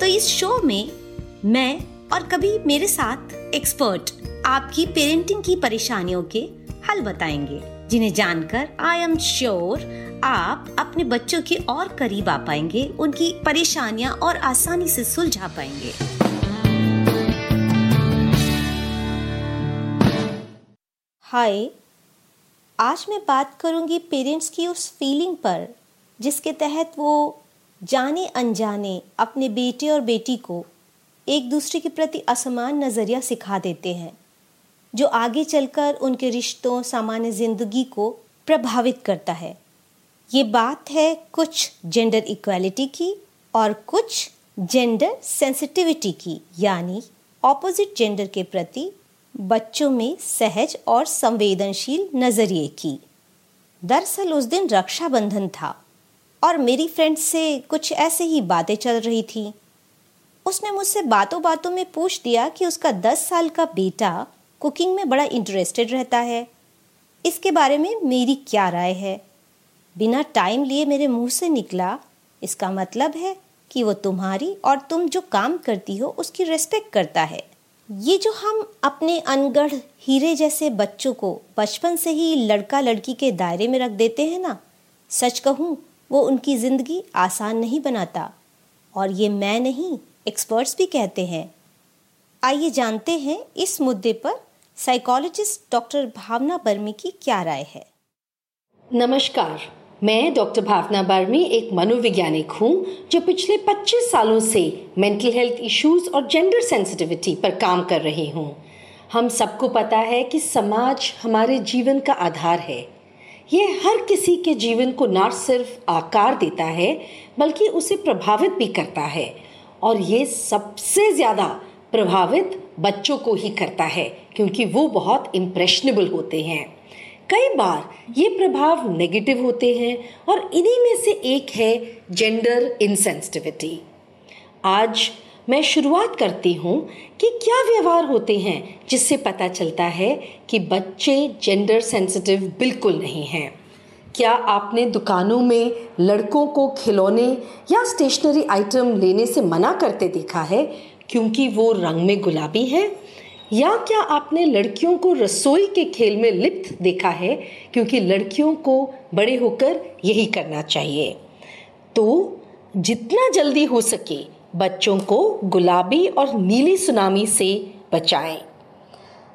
तो इस शो में मैं और कभी मेरे साथ एक्सपर्ट आपकी पेरेंटिंग की परेशानियों के हल बताएँगे, जिन्हें जानकर आई एम श्योर आप अपने बच्चों के और करीब आ पाएँगे, उनकी परेशानियाँ और आसानी से सुलझा पाएँगे। हाय, आज मैं बात करूँगी पेरेंट्स की उस फीलिंग पर, जिसके तहत वो जाने अनजाने अपने बेटे और बेटी को एक दूसरे के प्रति असमान नज़रिया सिखा देते हैं, जो आगे चलकर उनके रिश्तों, सामान्य ज़िंदगी को प्रभावित करता है। ये बात है कुछ जेंडर इक्वालिटी की और कुछ जेंडर सेंसिटिविटी की, यानी ऑपोजिट जेंडर के प्रति बच्चों में सहज और संवेदनशील नज़रिए की। दरअसल उस दिन रक्षाबंधन था। और मेरी फ्रेंड से कुछ ऐसे ही बातें चल रही थी। उसने मुझसे बातों बातों में पूछ दिया कि उसका दस साल का बेटा कुकिंग में बड़ा इंटरेस्टेड रहता है। इसके बारे में मेरी क्या राय है? बिना टाइम लिए मेरे मुँह से निकला। इसका मतलब है कि वो तुम्हारी और तुम जो काम करती हो उसकी रेस्पेक्ट करता है। ये जो हम अपने अनगढ़ हीरे जैसे बच्चों को बचपन से ही लड़का लड़की के दायरे में रख देते हैं ना, सच कहूँ वो उनकी ज़िंदगी आसान नहीं बनाता। और ये मैं नहीं एक्सपर्ट्स भी कहते हैं। आइए जानते हैं इस मुद्दे पर साइकोलॉजिस्ट डॉक्टर भावना बर्मी की क्या राय है। नमस्कार, मैं डॉक्टर भावना बर्मी एक मनोवैज्ञानिक हूँ, जो पिछले 25 सालों से मेंटल हेल्थ इश्यूज़ और जेंडर सेंसिटिविटी पर काम कर रही हूँ। हम सबको पता है कि समाज हमारे जीवन का आधार है। ये हर किसी के जीवन को न सिर्फ़ आकार देता है, बल्कि उसे प्रभावित भी करता है। और ये सबसे ज़्यादा प्रभावित बच्चों को ही करता है, क्योंकि वो बहुत इम्प्रेशनेबल होते हैं। कई बार ये प्रभाव नेगेटिव होते हैं और इन्हीं में से एक है जेंडर इनसेंसिटिविटी आज मैं शुरुआत करती हूँ कि क्या व्यवहार होते हैं जिससे पता चलता है कि बच्चे जेंडर सेंसिटिव बिल्कुल नहीं हैं। क्या आपने दुकानों में लड़कों को खिलौने या स्टेशनरी आइटम लेने से मना करते देखा है क्योंकि वो रंग में गुलाबी है? या क्या आपने लड़कियों को रसोई के खेल में लिप्त देखा है क्योंकि लड़कियों को बड़े होकर यही करना चाहिए? तो जितना जल्दी हो सके बच्चों को गुलाबी और नीली सुनामी से बचाएँ।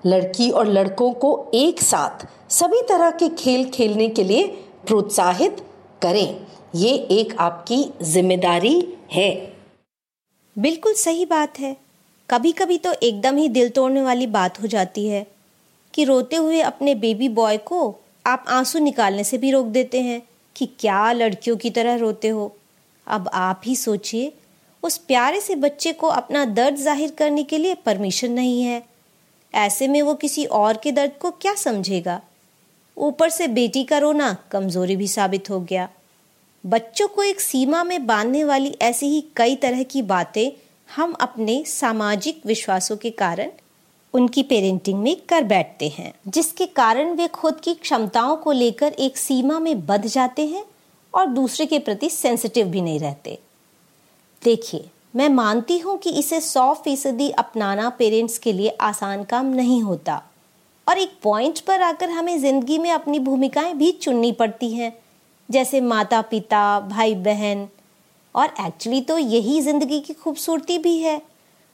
लड़की और लड़कों को एक साथ सभी तरह के खेल खेलने के लिए प्रोत्साहित करें। ये एक आपकी ज़िम्मेदारी है। बिल्कुल सही बात है। कभी कभी तो एकदम ही दिल तोड़ने वाली बात हो जाती है कि रोते हुए अपने बेबी बॉय को आप आँसू निकालने से भी रोक देते हैं कि क्या लड़कियों की तरह रोते हो। अब आप ही सोचिए उस प्यारे से बच्चे को अपना दर्द ज़ाहिर करने के लिए परमिशन नहीं है। ऐसे में वो किसी और के दर्द को क्या समझेगा? ऊपर से बेटी का रोना कमज़ोरी भी साबित हो गया। बच्चों को एक सीमा में बांधने वाली ऐसी ही कई तरह की बातें हम अपने सामाजिक विश्वासों के कारण उनकी पेरेंटिंग में कर बैठते हैं, जिसके कारण वे खुद की क्षमताओं को लेकर एक सीमा में बध जाते हैं और दूसरे के प्रति सेंसिटिव भी नहीं रहते। देखिए, मैं मानती हूँ कि इसे सौ फ़ीसदी अपनाना पेरेंट्स के लिए आसान काम नहीं होता। और एक पॉइंट पर आकर हमें ज़िंदगी में अपनी भूमिकाएँ भी चुननी पड़ती हैं, जैसे माता पिता भाई बहन और एक्चुअली तो यही ज़िंदगी की खूबसूरती भी है।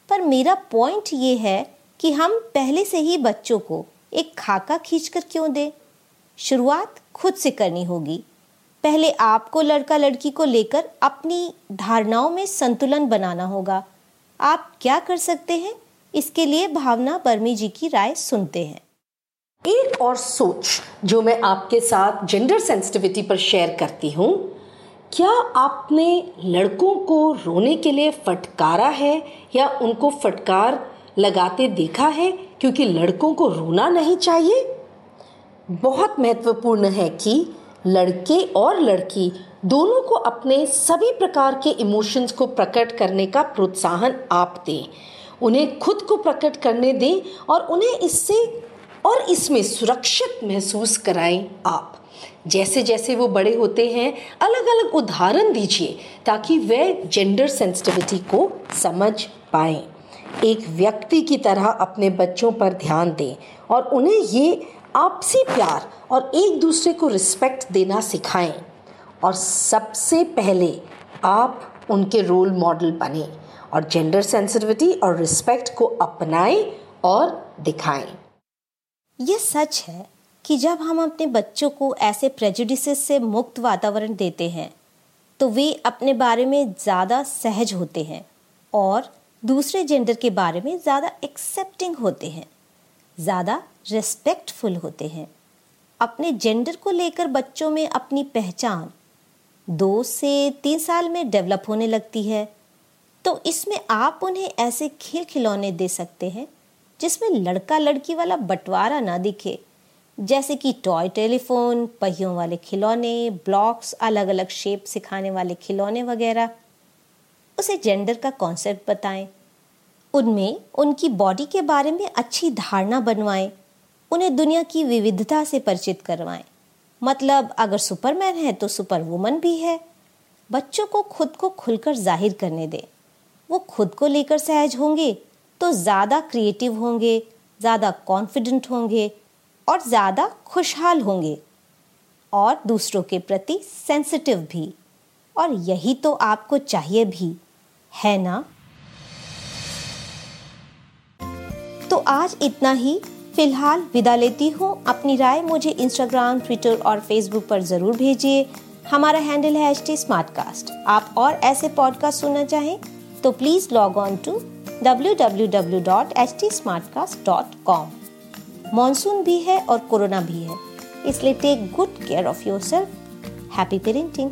पर मेरा पॉइंट ये है कि हम पहले से ही बच्चों को एक खाका खींचकर क्यों दें? शुरुआत खुद से करनी होगी। पहले आपको लड़का लड़की को लेकर अपनी धारणाओं में संतुलन बनाना होगा। आप क्या कर सकते हैं? इसके लिए भावना बर्मी जी की राय सुनते हैं। एक और सोच जो मैं आपके साथ जेंडर सेंसिटिविटी पर शेयर करती हूँ, क्या आपने लड़कों को रोने के लिए फटकारा है या उनको फटकार लगाते देखा है क्योंकि लड़कों को रोना नहीं चाहिए? बहुत महत्वपूर्ण है कि लड़के और लड़की दोनों को अपने सभी प्रकार के इमोशंस को प्रकट करने का प्रोत्साहन आप दें। उन्हें खुद को प्रकट करने दें और उन्हें इससे और इसमें सुरक्षित महसूस कराएँ आप। जैसे जैसे वो बड़े होते हैं अलग अलग उदाहरण दीजिए ताकि वे जेंडर सेंसिटिविटी को समझ पाए। एक व्यक्ति की तरह अपने बच्चों पर ध्यान दें और उन्हें ये आपसी प्यार और एक दूसरे को रिस्पेक्ट देना सिखाएँ। और सबसे पहले आप उनके रोल मॉडल बने और जेंडर सेंसिटिविटी और रिस्पेक्ट को अपनाएँ और दिखाएँ। ये सच है कि जब हम अपने बच्चों को ऐसे प्रेजुडिस से मुक्त वातावरण देते हैं तो वे अपने बारे में ज़्यादा सहज होते हैं और दूसरे जेंडर के बारे में ज़्यादा एक्सेप्टिंग होते हैं। ज़्यादा रिस्पेक्टफुल होते हैं। अपने जेंडर को लेकर बच्चों में अपनी पहचान दो से तीन साल में डेवलप होने लगती है। तो इसमें आप उन्हें ऐसे खेल खिलौने दे सकते हैं, जिसमें लड़का लड़की वाला बंटवारा ना दिखे। जैसे कि टॉय टेलीफोन पहियों वाले खिलौने ब्लॉक्स अलग अलग शेप सिखाने वाले खिलौने वगैरह। उसे जेंडर का कॉन्सेप्ट बताएँ। उनमें उनकी बॉडी के बारे में अच्छी धारणा बनवाएँ। उन्हें दुनिया की विविधता से परिचित करवाएँ। मतलब अगर सुपरमैन है तो सुपर वुमन भी है। बच्चों को खुद को खुलकर ज़ाहिर करने दें। वो खुद को लेकर सहज होंगे तो ज़्यादा क्रिएटिव होंगे, ज़्यादा कॉन्फिडेंट होंगे और ज़्यादा खुशहाल होंगे। और दूसरों के प्रति सेंसिटिव भी। और यही तो आपको चाहिए भी। है ना? तो आज इतना ही। फ़िलहाल विदा लेती हूँ। अपनी राय मुझे इंस्टाग्राम ट्विटर और फेसबुक पर ज़रूर भेजिए। हमारा हैंडल है एच टी आप और ऐसे पॉडकास्ट सुनना चाहें तो please log on to W W W dot H www.htsmartcast.com monsoon भी है और कोरोना भी है। इसलिए take good care of yourself happy parenting